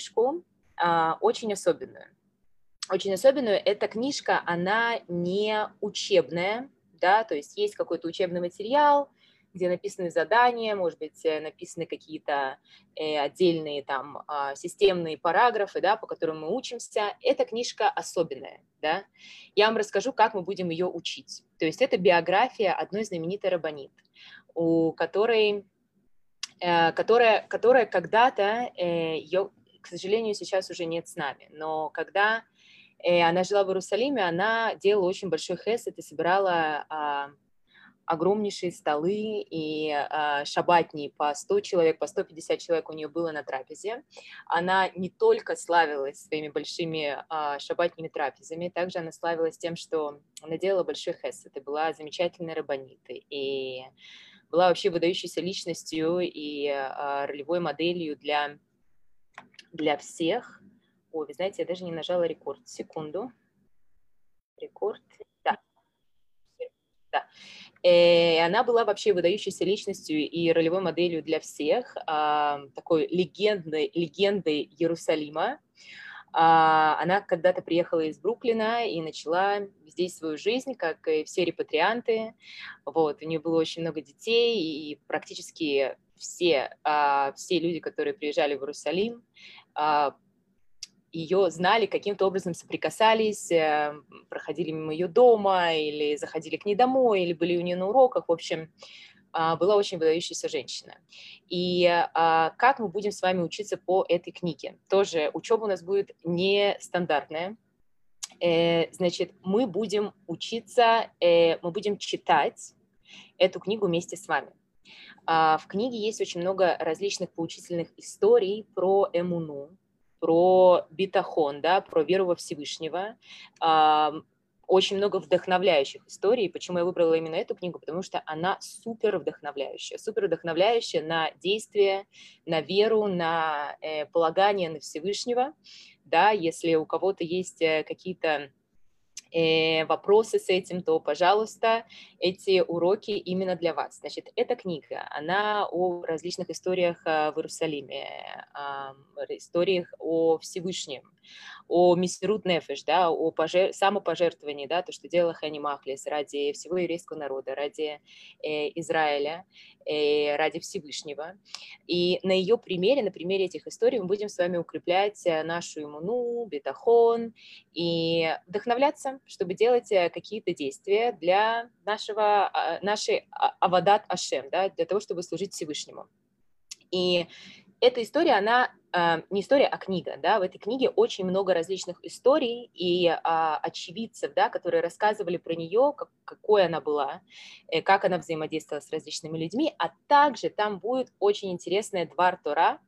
книжку, а, очень особенную. Очень особенную. Эта книжка, она не учебная, да, то есть есть какой-то учебный материал, где написаны задания, может быть, э, написаны какие-то э, отдельные там э, системные параграфы, да, по которым мы учимся. Эта книжка особенная, да. Я вам расскажу, как мы будем ее учить. То есть это биография одной знаменитой рабонит, у которой, э, которая, которая когда-то, ее, к сожалению, сейчас уже нет с нами, но когда э, она жила в Иерусалиме, она делала очень большой хесед и собирала э, огромнейшие столы и э, шабатни по 100 человек, по 150 человек у нее было на трапезе. Она не только славилась своими большими э, шабатными трапезами, также она славилась тем, что она делала большой хесед, и была замечательной рабонитой, и была вообще выдающейся личностью и э, ролевой моделью для, для всех. Ой, вы знаете, я даже не нажала рекорд. Секунду. Рекорд. Да. Да. И э, она была вообще выдающейся личностью и ролевой моделью для всех, а, такой легендной, легендой Иерусалима. А, она когда-то приехала из Бруклина и начала здесь свою жизнь, как и все репатрианты. Вот, у нее было очень много детей, и практически все, а, все люди, которые приезжали в Иерусалим, ее знали, каким-то образом соприкасались, э, проходили мимо ее дома или заходили к ней домой, или были у нее на уроках. В общем, а, была очень выдающаяся женщина. И а, как мы будем с вами учиться по этой книге? Тоже учеба у нас будет нестандартная. Э, значит, мы будем учиться, э, мы будем читать эту книгу вместе с вами. А, в книге есть очень много различных поучительных историй про Эмуну, про битахон, да, про веру во Всевышнего. Очень много вдохновляющих историй. Почему я выбрала именно эту книгу? Потому что она супер вдохновляющая. Супер вдохновляющая на действие, на веру, на э, полагание на Всевышнего. Да, если у кого-то есть э, какие-то э, вопросы с этим, то, пожалуйста, эти уроки именно для вас. Значит, эта книга, она о различных историях э, в Иерусалиме, э, историях о Всевышнем, о Мессирут Нефеш, да, о пожер... самопожертвовании, да, то, что делала Хани Махлис ради всего еврейского народа, ради э, Израиля, э, ради Всевышнего. И на ее примере, на примере этих историй мы будем с вами укреплять э, нашу иммуну, бетахон и вдохновляться, чтобы делать э, какие-то действия для нашего, а, нашей а, авадат Ашем, да, для того, чтобы служить Всевышнему. И эта история, она э, не история, а книга, да, в этой книге очень много различных историй и э, очевидцев, да, которые рассказывали про нее, как, какой она была, э, как она взаимодействовала с различными людьми, а также там будет очень интересная Двар Тора,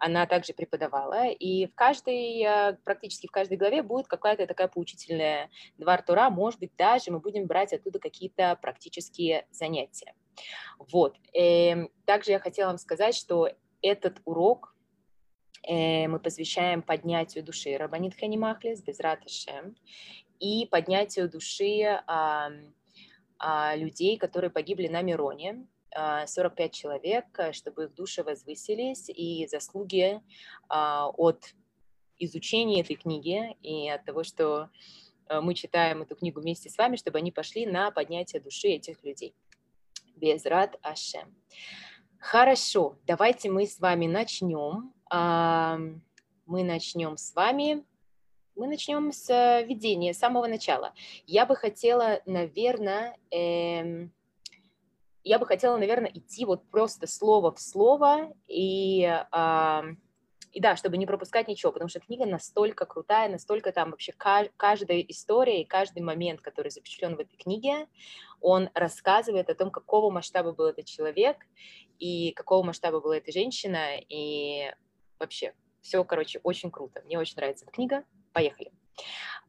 она также преподавала, и в каждой, э, практически в каждой главе будет какая-то такая поучительная Двар Тора, может быть, даже мы будем брать оттуда какие-то практические занятия. Вот. Эм, также я хотела вам сказать, что этот урок э, мы посвящаем поднятию души Рабанит Ханимахлес, Безрат Шем, и поднятию души а, людей, которые погибли на Мироне, 45 а, человек, чтобы их души возвысились, и заслуги а, от изучения этой книги и от того, что э, мы читаем эту книгу вместе с вами, чтобы они пошли на поднятие души этих людей. Безрат Ашем. Хорошо, давайте мы с вами начнем. Мы начнем с вами. Мы начнем с э, введения, с самого начала. Я бы хотела, наверное, эм, я бы хотела, наверное, идти вот просто слово в слово и, и да, чтобы не пропускать ничего, потому что книга настолько крутая, настолько там вообще каждая история и каждый момент, который запечатлен в этой книге, он рассказывает о том, какого масштаба был этот человек и какого масштаба была эта женщина, и вообще все, короче, очень круто. Мне очень нравится эта книга. Поехали.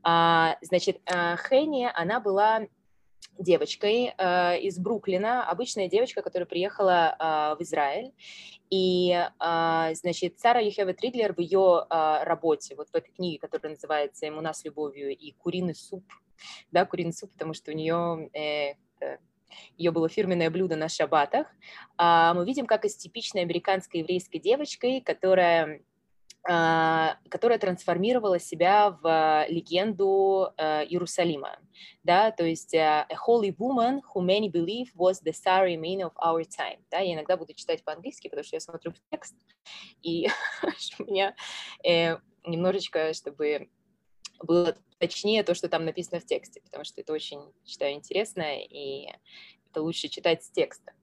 А, значит, а, Хенни, она была девочкой э, из Бруклина, обычная девочка, которая приехала э, в Израиль. И, э, значит, Сара Юхева Тридлер в ее э, работе, вот в этой книге, которая называется «Ему нас любовью» и «Куриный суп», да, куриный суп, потому что у нее э, ее было фирменное блюдо на шабатах, мы видим, как из типичной американской еврейской девочкой, которая а, которая трансформировала себя в легенду э, Иерусалима, да, то есть uh, a holy woman who many believe was the Sarah Imeinu of our time, да, я иногда буду читать по-английски, потому что я смотрю в текст, и у меня э, немножечко, чтобы было точнее то, что там написано в тексте, потому что это очень, считаю, интересно, и это лучше читать с текста.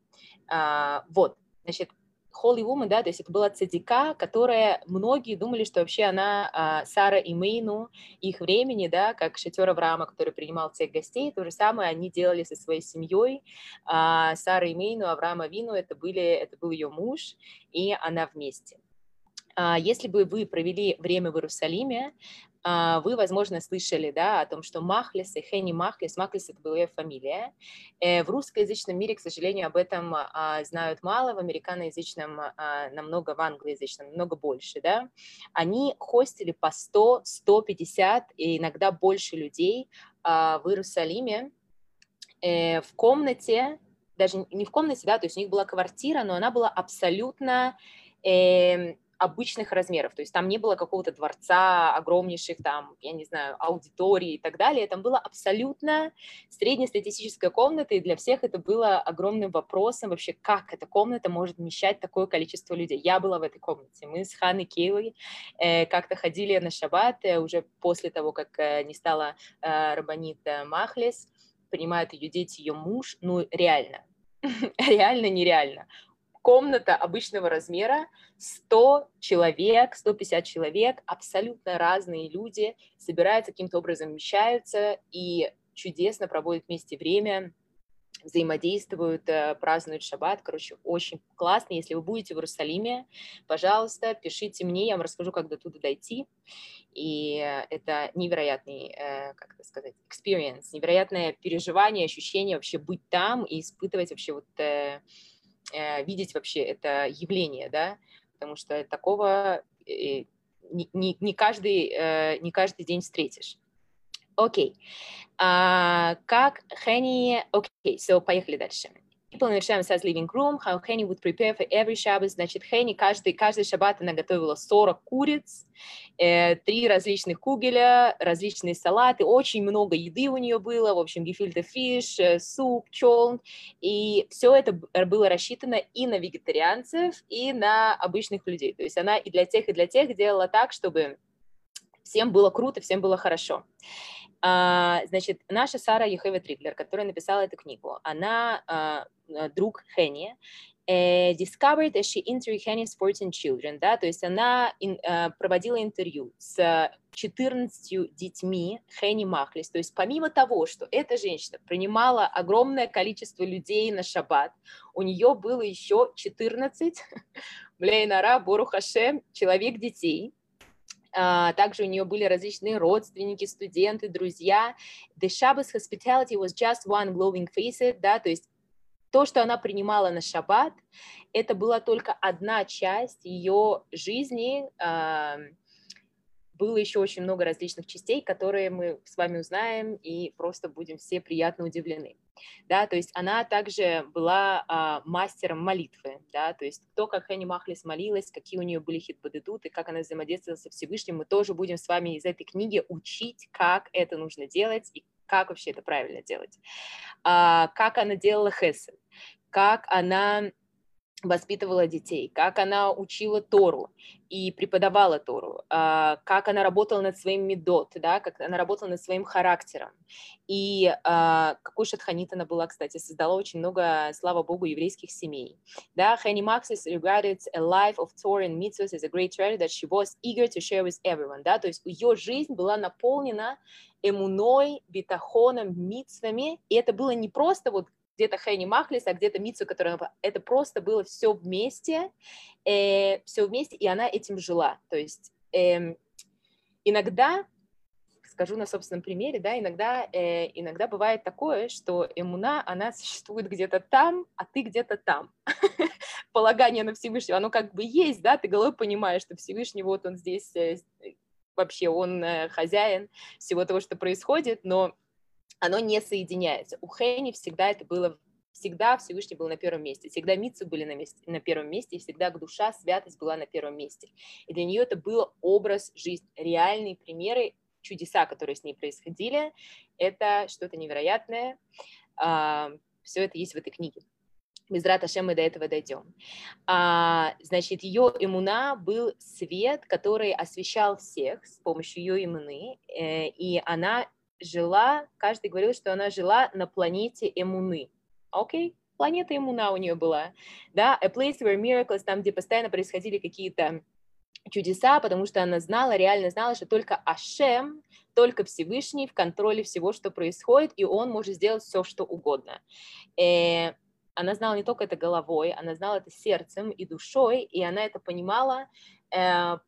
А, вот, значит, Holy Woman, да, то есть это была цадика, которая многие думали, что вообще она а, Сара и Мейну их времени, да, как шатер Авраама, который принимал всех гостей, то же самое они делали со своей семьей. А, Сара и Мейну, Авраама Вину, это, были, это был ее муж, и она вместе. А, если бы вы провели время в Иерусалиме, а, вы, возможно, слышали да, о том, что Махлис и Хенни Махлис, Махлис – это была ее фамилия. Э, в русскоязычном мире, к сожалению, об этом а, знают мало, в американоязычном намного, в англоязычном намного больше. Да? Они хостили по 100, 150 и иногда больше людей в Иерусалиме э, в комнате, даже не в комнате, да, то есть у них была квартира, но она была абсолютно э, обычных размеров, то есть там не было какого-то дворца, огромнейших там, я не знаю, аудитории и так далее, там была абсолютно среднестатистическая комната, и для всех это было огромным вопросом вообще, как эта комната может вмещать такое количество людей. Я была в этой комнате, мы с Ханой Кейлой э, как-то ходили на шаббат, э, уже после того, как э, не стала э, Рабанит Махлес, понимают ее дети, ее муж, ну реально, реально нереально комната обычного размера, 100 человек, 150 человек, абсолютно разные люди собираются, каким-то образом вмещаются и чудесно проводят вместе время, взаимодействуют, э, празднуют шаббат. Короче, очень классно. Если вы будете в Иерусалиме, пожалуйста, пишите мне, я вам расскажу, как до туда дойти. И это невероятный, э, как это сказать, experience, невероятное переживание, ощущение вообще быть там и испытывать вообще вот э, видеть вообще это явление, да, потому что такого э, не, не, не, каждый, э, не каждый день встретишь. Окей. Okay. А, как Хенни... Окей, okay, so поехали дальше. People in says living room, how Henny would prepare for every Shabbos. Значит, Хенни каждый, каждый шаббат она готовила 40 куриц, э, три различных кугеля, различные салаты, очень много еды у нее было, в общем, гефильте фиш, э, суп, чолн, и все это было рассчитано и на вегетарианцев, и на обычных людей. То есть она и для тех, и для тех делала так, чтобы всем было круто, всем было хорошо. А, значит, наша Сара Ехева Триглер, которая написала эту книгу, она а, а друг Хенни, Uh, discovered as she interviewed Henny Sports and Children, да, то есть она in, uh, проводила интервью с 14 детьми Хенни Махлис, то есть помимо того, что эта женщина принимала огромное количество людей на шаббат, у нее было еще 14, Блейнара, Бору Хашем, человек детей, также у нее были различные родственники, студенты, друзья. The Shabbos hospitality was just one glowing facet, да, то есть то, что она принимала на шаббат, это была только одна часть ее жизни. Uh, было еще очень много различных частей, которые мы с вами узнаем и просто будем все приятно удивлены. Да, то есть она также была а, мастером молитвы, да, то есть то, как Хэнни Махлис молилась, какие у нее были хитбадедуты, как она взаимодействовала со Всевышним, мы тоже будем с вами из этой книги учить, как это нужно делать и как вообще это правильно делать. А, как она делала хесед, как она воспитывала детей, как она учила Тору и преподавала Тору, а, как она работала над своим медот, да, как она работала над своим характером. И а, какой шатханит она была, кстати, создала очень много, слава богу, еврейских семей. Да, Хэнни Максис regarded a life of Torah and mitzvahs as a great treasure that she was eager to share with everyone. Да, то есть ее жизнь была наполнена эмуной, битахоном, митцвами, и это было не просто вот где-то Хэнни Махлис, а где-то Мицу, которая... Это просто было все вместе, э, все вместе, и она этим жила. То есть э, иногда, скажу на собственном примере, да, иногда, э, иногда бывает такое, что эмуна, она существует где-то там, а ты где-то там. Полагание на Всевышнего, оно как бы есть, да, ты головой понимаешь, что Всевышний, вот он здесь, э, вообще он э, хозяин всего того, что происходит, но оно не соединяется. У Хейни всегда это было Всегда Всевышний был на первом месте, всегда митцы были на, месте, на первом месте, и всегда душа, святость была на первом месте. И для нее это был образ жизни, реальные примеры, чудеса, которые с ней происходили. Это что-то невероятное. А, Все это есть в этой книге. Без Раташем мы до этого дойдем. А, значит, ее иммуна был свет, который освещал всех с помощью ее иммуны, э, и она жила, каждый говорил, что она жила на планете Эмуны. Окей, okay? планета Эмуна у нее была, да, a place where miracles, там, где постоянно происходили какие-то чудеса, потому что она знала, реально знала, что только Ашем, только Всевышний в контроле всего, что происходит, и он может сделать все, что угодно. И э, она знала не только это головой, она знала это сердцем и душой, и она это понимала, э,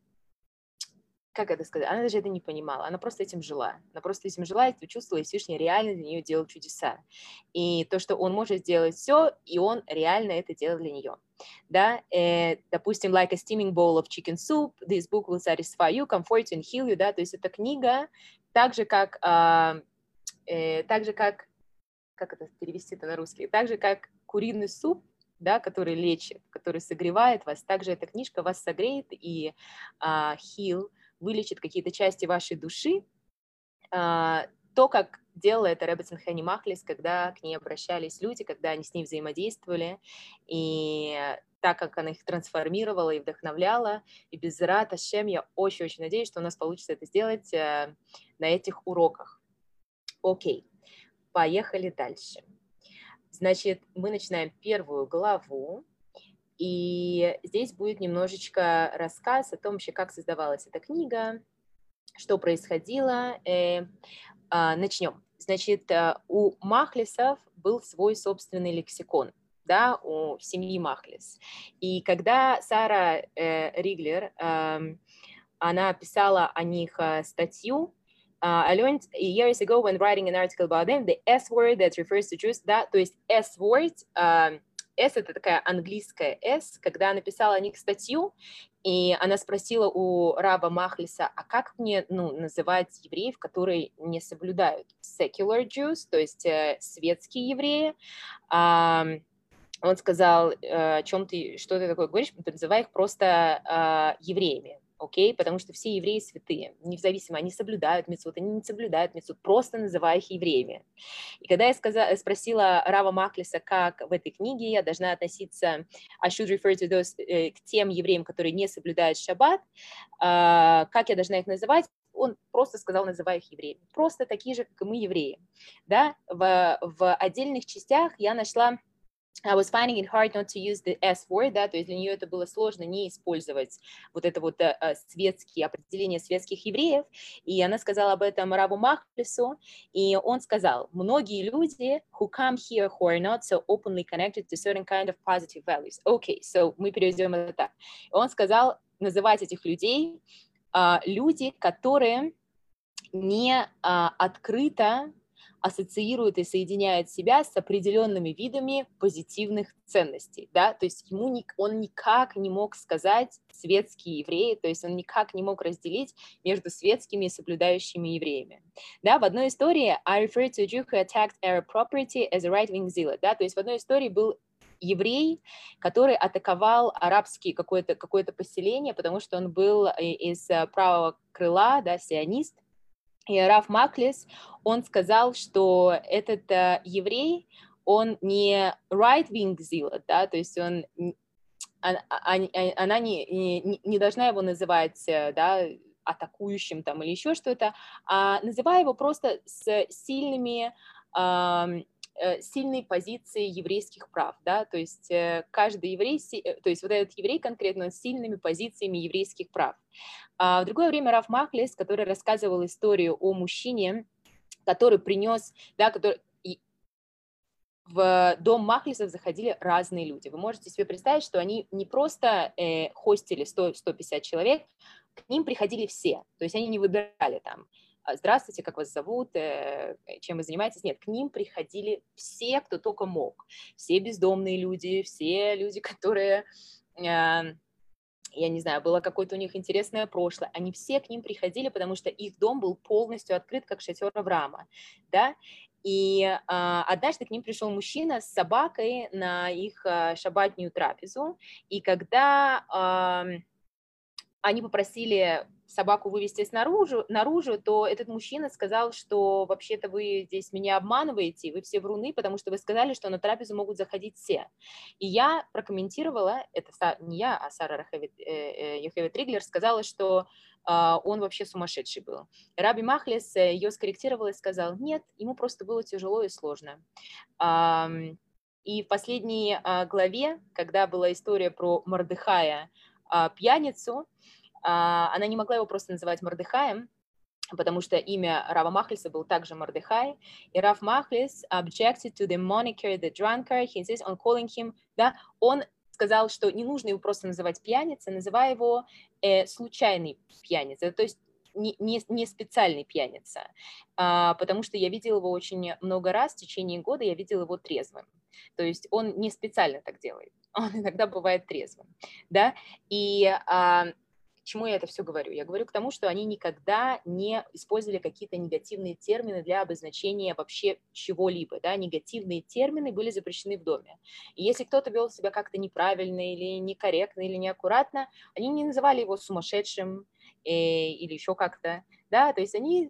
как это сказать, она даже это не понимала, она просто этим жила, она просто этим жила, и чувствовала, и Всевышний реально для нее делал чудеса. И то, что он может сделать все, и он реально это делал для нее. Да, э, допустим, like a steaming bowl of chicken soup, this book will satisfy you, comfort you and heal you, да, то есть эта книга, так же как, э, э, так же как, как это перевести это на русский, так же как куриный суп, да, который лечит, который согревает вас, также эта книжка вас согреет и uh, heal, вылечит какие-то части вашей души, uh, то, как делала это Рэббетсон Хэнни Махлис, когда к ней обращались люди, когда они с ней взаимодействовали, и так как она их трансформировала и вдохновляла, и без Рата Шем я очень-очень надеюсь, что у нас получится это сделать uh, на этих уроках. Окей, поехали дальше. Значит, мы начинаем первую главу, и здесь будет немножечко рассказ о том, вообще, как создавалась эта книга, что происходило. Э, а, начнем. Значит, э, у Махлисов был свой собственный лексикон, да, у семьи Махлис. И когда Сара э, Риглер, э, она писала о них э, статью, Uh, I learned years ago when writing an article about them, the S word that refers to Jews, да, то есть S word, uh, S это такая английская S, когда она писала о них статью, и она спросила у раба Махлиса, а как мне ну, называть евреев, которые не соблюдают secular Jews, то есть э, светские евреи, uh, он сказал, э, о чем ты, что ты такое говоришь, называй их просто э, евреями окей, потому что все евреи святые, независимо, они соблюдают мецвод, они не соблюдают мецвод, просто называя их евреями. И когда я сказала, спросила Рава Маклиса, как в этой книге я должна относиться, I should refer to those, э, к тем евреям, которые не соблюдают шаббат, э, как я должна их называть, он просто сказал, называя их евреями. Просто такие же, как и мы, евреи. Да? В, в отдельных частях я нашла I was finding it hard not to use the S word, да, то есть для нее это было сложно не использовать вот это вот uh, светские определения светских евреев, и она сказала об этом Рабу Махлису, и он сказал, многие люди who come here who are not so openly connected to certain kind of positive values. Okay, so мы переведем это так. Он сказал называть этих людей uh, люди, которые не uh, открыто ассоциирует и соединяет себя с определенными видами позитивных ценностей, да, то есть ему не, он никак не мог сказать светские евреи, то есть он никак не мог разделить между светскими и соблюдающими евреями. Да, в одной истории I refer to a Jew who attacked Arab property as a right-wing zealot, да, то есть в одной истории был еврей, который атаковал арабские какое-то какое поселение, потому что он был из э, правого крыла, да, сионист, и Раф Маклис, он сказал, что этот э, еврей, он не right-wing zealot, да, то есть он, она, она не, не, не должна его называть, э, да, атакующим там или еще что-то, а называя его просто с сильными сильной позиции еврейских прав, да, то есть э, каждый еврей, то есть вот этот еврей конкретно с сильными позициями еврейских прав. А в другое время Раф Махлес, который рассказывал историю о мужчине, который принес, да, который, в дом Махлисов заходили разные люди. Вы можете себе представить, что они не просто э, хостили 100-150 человек, к ним приходили все. То есть они не выбирали там, «А, здравствуйте, как вас зовут, э, чем вы занимаетесь. Нет, к ним приходили все, кто только мог. Все бездомные люди, все люди, которые э, я не знаю, было какое-то у них интересное прошлое, они все к ним приходили, потому что их дом был полностью открыт, как шатер Авраама, да, И э, однажды к ним пришел мужчина с собакой на их э, шабатнюю трапезу, и когда э, они попросили собаку вывести снаружи, наружу, то этот мужчина сказал, что вообще-то вы здесь меня обманываете, вы все вруны, потому что вы сказали, что на трапезу могут заходить все. И я прокомментировала, это не я, а Сара Рахевит, э, э, Триглер сказала, что а, он вообще сумасшедший был. Раби Махлес э, ее скорректировал и сказал, нет, ему просто было тяжело и сложно. И в последней а, главе, когда была история про Мордыхая, пьяницу, а, она не могла его просто называть Мордыхаем, потому что имя Рава Махлиса был также Мордыхай, и Рав Махлис objected to the moniker the drunkard, he insists on calling him, да, он сказал, что не нужно его просто называть пьяницей, называя его э, случайный пьяница, то есть не, не, не специальный пьяница, а, потому что я видела его очень много раз в течение года, я видела его трезвым. То есть он не специально так делает, он иногда бывает трезвым, да, и а, чему я это все говорю? Я говорю к тому, что они никогда не использовали какие-то негативные термины для обозначения вообще чего-либо. Да? Негативные термины были запрещены в доме. И если кто-то вел себя как-то неправильно или некорректно или неаккуратно, они не называли его сумасшедшим э, или еще как-то. Да? То есть они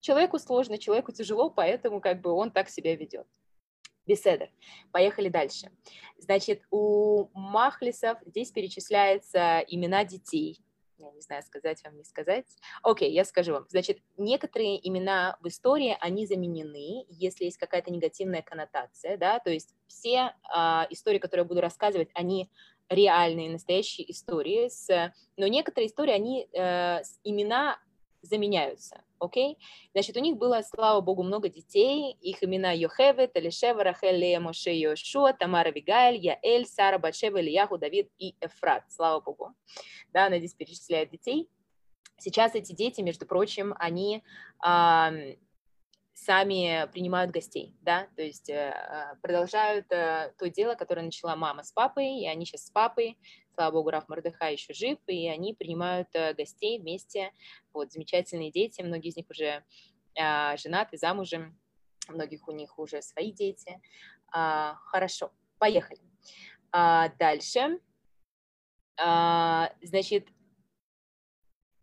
человеку сложно, человеку тяжело, поэтому как бы он так себя ведет. Беседер. Поехали дальше. Значит, у Махлисов здесь перечисляются имена детей, я не знаю, сказать вам, не сказать. Окей, okay, я скажу вам. Значит, некоторые имена в истории, они заменены, если есть какая-то негативная коннотация, да, то есть все а, истории, которые я буду рассказывать, они реальные, настоящие истории, с, но некоторые истории, они, э, имена заменяются, окей? Значит, у них было, слава богу, много детей, их имена Йохевет, Элишева, Рахель, Лея, Моше, Йошуа, Тамара, Вигаэль, Яэль, Сара, Батшева, Ильяху, Давид и Эфрат, слава богу. Да, она здесь перечисляет детей. Сейчас эти дети, между прочим, они э, сами принимают гостей, да, то есть э, продолжают э, то дело, которое начала мама с папой, и они сейчас с папой слава богу, Раф Мордыха еще жив, и они принимают э, гостей вместе, вот, замечательные дети, многие из них уже а, женаты, замужем, многих у них уже свои дети. А, хорошо, поехали. А, дальше. А, значит,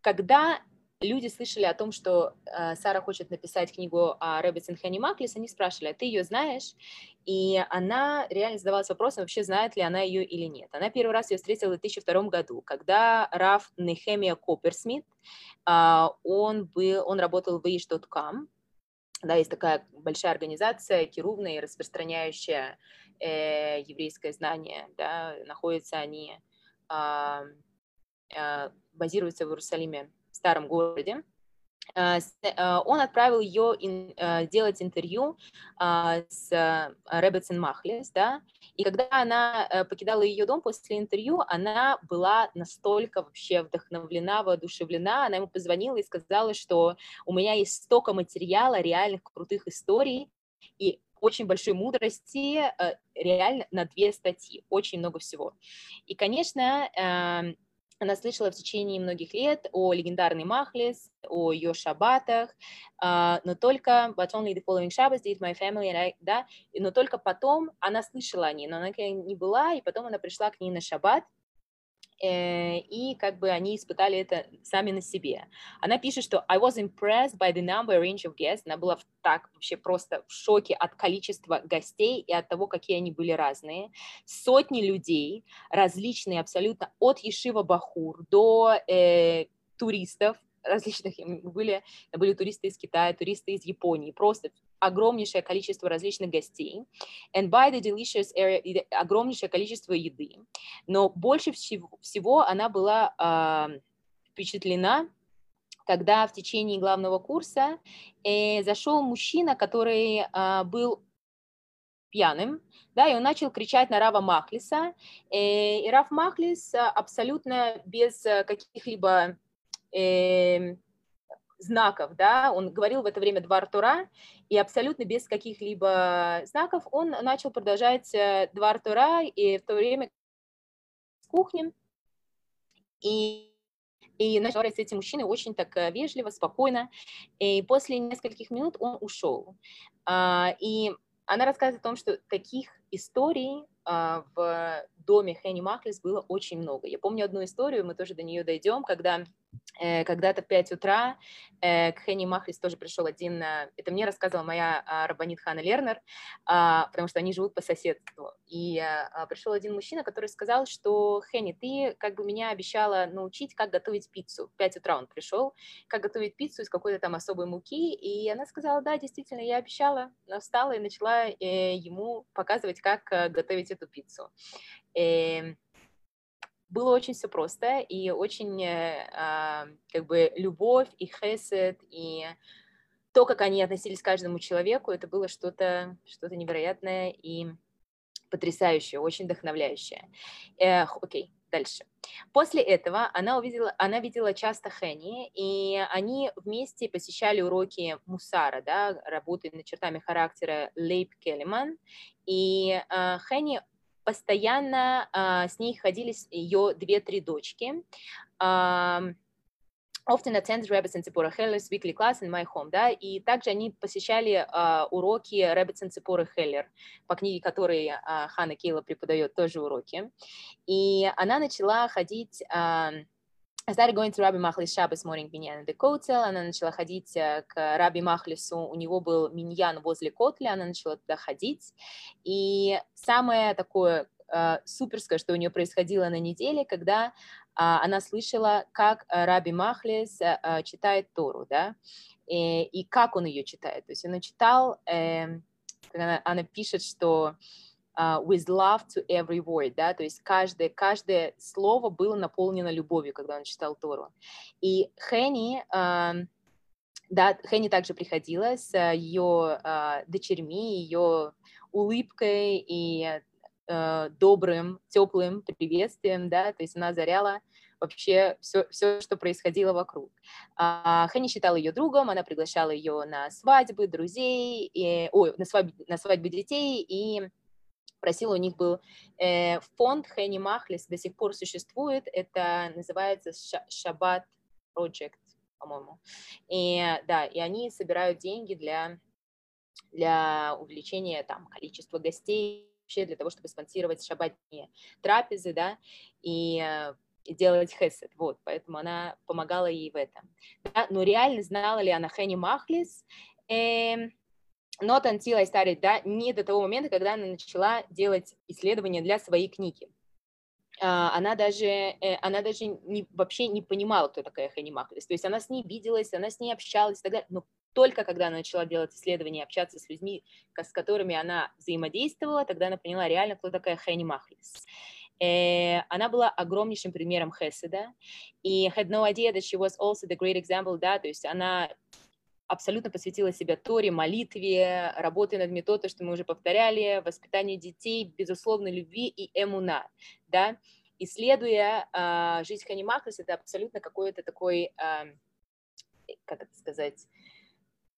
когда люди слышали о том, что э, Сара хочет написать книгу о Рэбби Цинхани Маклис, они спрашивали, а ты ее знаешь? И она реально задавалась вопросом, вообще знает ли она ее или нет. Она первый раз ее встретила в 2002 году, когда Раф Нехемия Копперсмит, э, он, был, он работал в Wish.com, да, есть такая большая организация, керувная и распространяющая э, еврейское знание, да, находятся они, э, э, базируются в Иерусалиме старом городе, а, а, он отправил ее а, делать интервью с Ребетсен Махлес, да, и когда она э, покидала ее дом после интервью, она была настолько вообще вдохновлена, воодушевлена, она ему позвонила и сказала, что у меня есть столько материала, реальных крутых историй, и очень большой мудрости э, реально на две статьи, очень много всего. И, конечно, она слышала в течение многих лет о легендарной Махлис, о ее шаббатах, uh, но только but only the following Shabbos did my family, I, да, но только потом она слышала о ней, но она не была, и потом она пришла к ней на шаббат, и как бы они испытали это сами на себе. Она пишет, что I was impressed by the number range of guests. Она была так вообще просто в шоке от количества гостей и от того, какие они были разные. Сотни людей, различные абсолютно, от Ешива Бахур до э, туристов, различных, были, были туристы из Китая, туристы из Японии, просто огромнейшее количество различных гостей, and by the delicious area, огромнейшее количество еды, но больше всего, она была э, впечатлена, когда в течение главного курса э, зашел мужчина, который э, был пьяным, да, и он начал кричать на Рава Махлиса, э, и Рав Махлис абсолютно без каких-либо э, знаков, да, он говорил в это время два Тура, и абсолютно без каких-либо знаков он начал продолжать э, два Тура, и в то время с кухни, и и начал говорить с этим мужчиной очень так э, вежливо, спокойно. И после нескольких минут он ушел. А, и она рассказывает о том, что таких историй а, в доме Хенни Махлис было очень много. Я помню одну историю, мы тоже до нее дойдем, когда когда-то в 5 утра э, к Хенни Махлис тоже пришел один, э, это мне рассказывала моя а, Рабанит Хана Лернер, а, потому что они живут по соседству, и пришел один мужчина, который сказал, что Хенни, ты как бы меня обещала научить, как готовить пиццу. В 5 утра он пришел, как готовить пиццу из какой-то там особой муки, и она сказала, да, действительно, я обещала, она встала и начала ему показывать, как готовить эту пиццу. Было очень все просто, и очень э, а, как бы любовь и хесед, и то, как они относились к каждому человеку, это было что-то что невероятное и потрясающее, очень вдохновляющее. Эх, окей, дальше. После этого она увидела, она видела часто Хенни, и они вместе посещали уроки Мусара, да, работы над чертами характера Лейб Келлиман, и э, Хенни постоянно а, с ней ходили ее две-три дочки. А, often attend Rabbits and Tzipora Heller's weekly class in my home, да, и также они посещали uh, уроки and Tzipora Heller, по книге которой uh, Ханна Кейла преподает тоже уроки, и она начала ходить uh, I started going to Rabbi Machlis Shabbos morning minyan the Kotel. Она начала ходить к Раби Махлису. У него был миньян возле Котля. Она начала туда ходить. И самое такое э, суперское, что у нее происходило на неделе, когда э, она слышала, как Раби Махлис э, читает Тору, да, и, и как он ее читает. То есть он читал, э, она, она пишет, что uh, with love to every word, да, то есть каждое, каждое слово было наполнено любовью, когда он читал Тору. И Хенни, uh, да, Хенни также приходила с ее uh, дочерьми, ее улыбкой и добрым, теплым приветствием, да, то есть она озаряла вообще все, все, что происходило вокруг. А, Хэнни считала ее другом, она приглашала ее на свадьбы друзей, и, ой, на свадьбы, на свадьбы детей, и просила, у них был э, фонд Хэнни Махлис, до сих пор существует, это называется Шаббат Project, по-моему. И да, и они собирают деньги для, для увеличения там количества гостей, вообще для того, чтобы спонсировать шаббатные трапезы, да, и и делать хесед, вот, поэтому она помогала ей в этом. Да? Но реально знала ли она Хэнни Махлис? Э, not until I started, да, не до того момента, когда она начала делать исследования для своей книги. Uh, она даже, э, она даже не, вообще не понимала, кто такая Хэнни Махлис. То есть она с ней виделась, она с ней общалась и так далее, но только когда она начала делать исследования, общаться с людьми, с которыми она взаимодействовала, тогда она поняла реально, кто такая Хэнни Махлис. Uh, она была огромнейшим примером Хеседа, и had no idea that she was also the great example, да, то есть она абсолютно посвятила себя Торе, молитве, работе над методом, что мы уже повторяли, воспитанию детей, безусловной любви и эмуна, да, исследуя э, жизнь Ханимахлис, это абсолютно какой-то такой, э, как это сказать,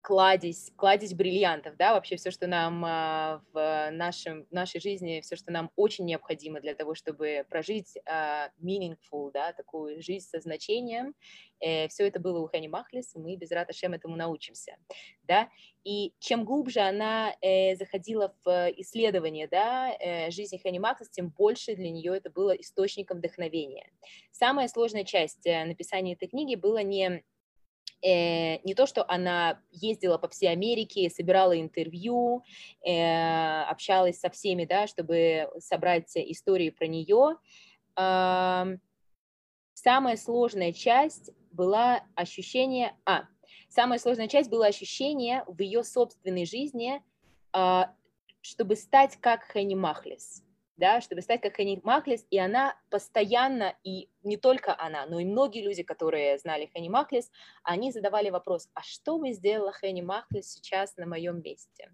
кладезь, кладезь бриллиантов, да, вообще все, что нам а, в нашем, нашей жизни, все, что нам очень необходимо для того, чтобы прожить а, meaningful, да, такую жизнь со значением, э, все это было у Хани Махлис, мы без Раташем этому научимся, да, и чем глубже она э, заходила в исследование, да, э, жизни Хани Махлис, тем больше для нее это было источником вдохновения. Самая сложная часть э, написания этой книги была не э, не то, что она ездила по всей Америке, собирала интервью, э, общалась со всеми, да, чтобы собрать истории про нее. Э, самая сложная часть была ощущение, а, самая сложная часть была ощущение в ее собственной жизни, э, чтобы стать как Хэнни Махлис да, чтобы стать как Хани Маклис, и она постоянно, и не только она, но и многие люди, которые знали Хани Маклис, они задавали вопрос, а что бы сделала Хани Маклис сейчас на моем месте?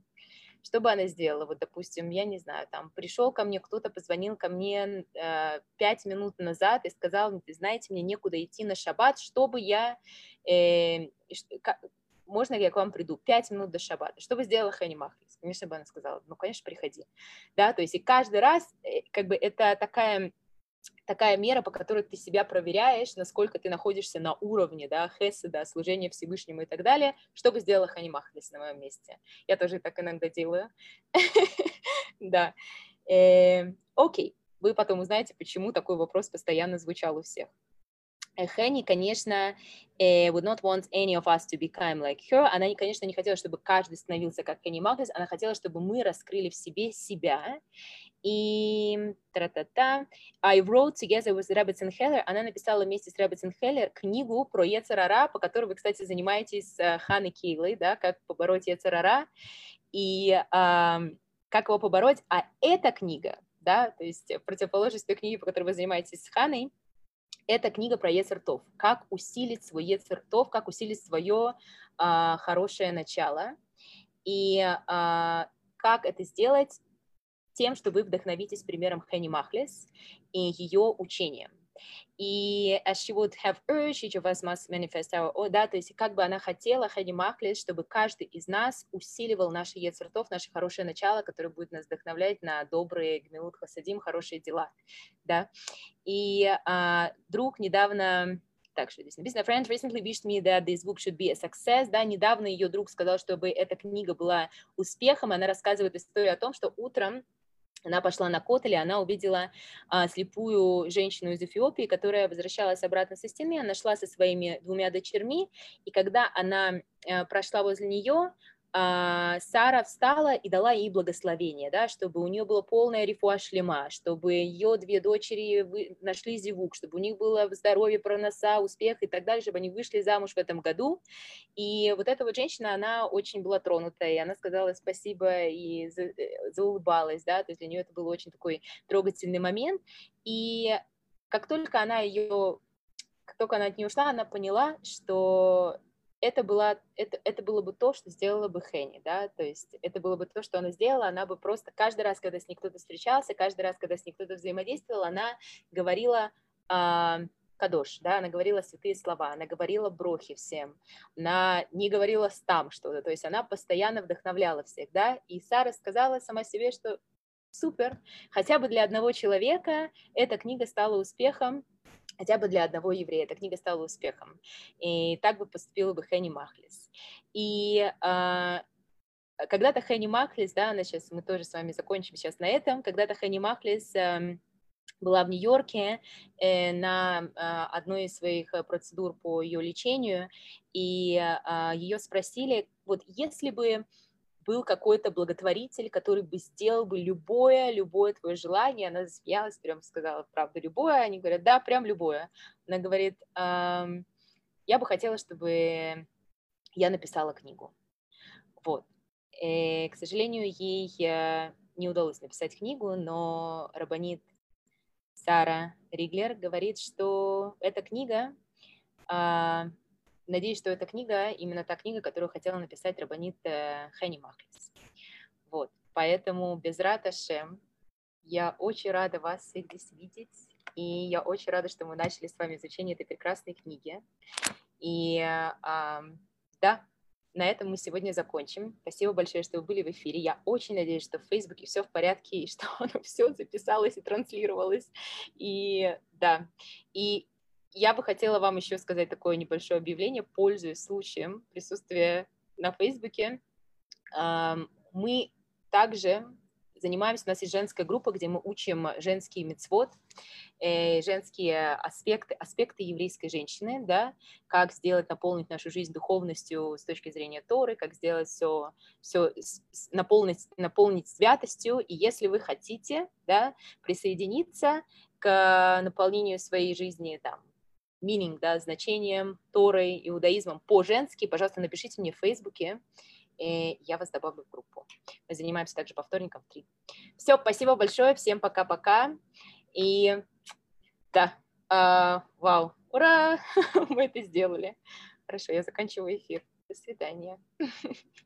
Что бы она сделала? Вот, допустим, я не знаю, там пришел ко мне, кто-то позвонил ко мне э, пять минут назад и сказал, знаете, мне некуда идти на шаббат, чтобы я, э, можно ли я к вам приду? Пять минут до шаббата. Что бы сделала Хани Махлис? Конечно бы она сказала, ну, конечно, приходи. Да, то есть и каждый раз, э, как бы это такая такая мера, по которой ты себя проверяешь, насколько ты находишься на уровне, да, хеседа, служения Всевышнему и так далее, что бы сделала Хани Махлис на моем месте. Я тоже так иногда делаю. Да. Э, окей, вы потом узнаете, почему такой вопрос постоянно звучал у всех. Хенни, конечно, uh, would not want any of us to become like her. Она, конечно, не хотела, чтобы каждый становился как Хенни Маглес. Она хотела, чтобы мы раскрыли в себе себя. И тра-та-та. I wrote together with Rebbetzin Heller. Она написала вместе с Rebbetzin Heller книгу про Ецарара, по которой вы, кстати, занимаетесь uh, Ханой Кейлой, да, как побороть Ецарара и uh, как его побороть. А эта книга, да, то есть противоположность той книги, по которой вы занимаетесь с Ханой, это книга про Ецертов. Как усилить свой Ецертов, как усилить свое а, хорошее начало. И а, как это сделать тем, что вы вдохновитесь примером Хенни Махлес и ее учением. И she would have urged, each of us must manifest our, oh, да, то есть как бы она хотела, Хани Махлес, чтобы каждый из нас усиливал наши ецертов, наше хорошее начало, которое будет нас вдохновлять на добрые гмилут хасадим, хорошие дела, да. И а, друг недавно так что здесь написано, friend recently wished me that this book should be a success, да, недавно ее друг сказал, чтобы эта книга была успехом, она рассказывает историю о том, что утром она пошла на Котель, и она увидела а, слепую женщину из Эфиопии, которая возвращалась обратно со стены, она шла со своими двумя дочерьми, и когда она а, прошла возле нее, Сара встала и дала ей благословение, да, чтобы у нее было полное рифуа шлема, чтобы ее две дочери нашли зевук, чтобы у них было здоровье, проноса, успех и так далее, чтобы они вышли замуж в этом году. И вот эта вот женщина, она очень была тронута, и она сказала спасибо и за, э, заулыбалась, да, то есть для нее это был очень такой трогательный момент. И как только она ее как только она от нее ушла, она поняла, что это, была, это, это было бы то, что сделала бы Хенни, да, то есть это было бы то, что она сделала, она бы просто каждый раз, когда с ней кто-то встречался, каждый раз, когда с ней кто-то взаимодействовал, она говорила э, кадош, да, она говорила святые слова, она говорила брохи всем, она не говорила стам что-то, то есть она постоянно вдохновляла всех, да, и Сара сказала сама себе, что супер, хотя бы для одного человека эта книга стала успехом, хотя бы для одного еврея эта книга стала успехом. И так бы поступила бы Хенни Махлис. И а, когда-то Хенни Махлис, да, она сейчас, мы тоже с вами закончим сейчас на этом, когда-то Хенни Махлис э, была в Нью-Йорке э, на э, одной из своих процедур по ее лечению, и э, ее спросили, вот если бы был какой-то благотворитель, который бы сделал бы любое, любое твое желание. Она засмеялась, прям сказала, правда, любое. Они говорят, да, прям любое. Она говорит, эм, я бы хотела, чтобы я написала книгу. Вот. И, к сожалению, ей э, не удалось написать книгу, но Рабанит Сара Риглер говорит, что эта книга э, Надеюсь, что эта книга именно та книга, которую хотела написать Рабанит Хенни Махлис. Вот, поэтому без Раташем я очень рада вас всех здесь видеть, и я очень рада, что мы начали с вами изучение этой прекрасной книги. И а, да, на этом мы сегодня закончим. Спасибо большое, что вы были в эфире. Я очень надеюсь, что в Фейсбуке все в порядке, и что оно все записалось и транслировалось. И да, и я бы хотела вам еще сказать такое небольшое объявление, пользуясь случаем присутствия на Фейсбуке. Мы также занимаемся, у нас есть женская группа, где мы учим женский мецвод, э, женские аспекты, аспекты еврейской женщины, да, как сделать, наполнить нашу жизнь духовностью с точки зрения Торы, как сделать все, все наполнить, наполнить святостью, и если вы хотите, да, присоединиться к наполнению своей жизни там, meaning, да, значением Торой, иудаизмом по-женски, пожалуйста, напишите мне в Фейсбуке, и я вас добавлю в группу. Мы занимаемся также по вторникам в 3. Все, спасибо большое, всем пока-пока. И да, э, вау, ура, мы это сделали. Хорошо, я заканчиваю эфир. До свидания.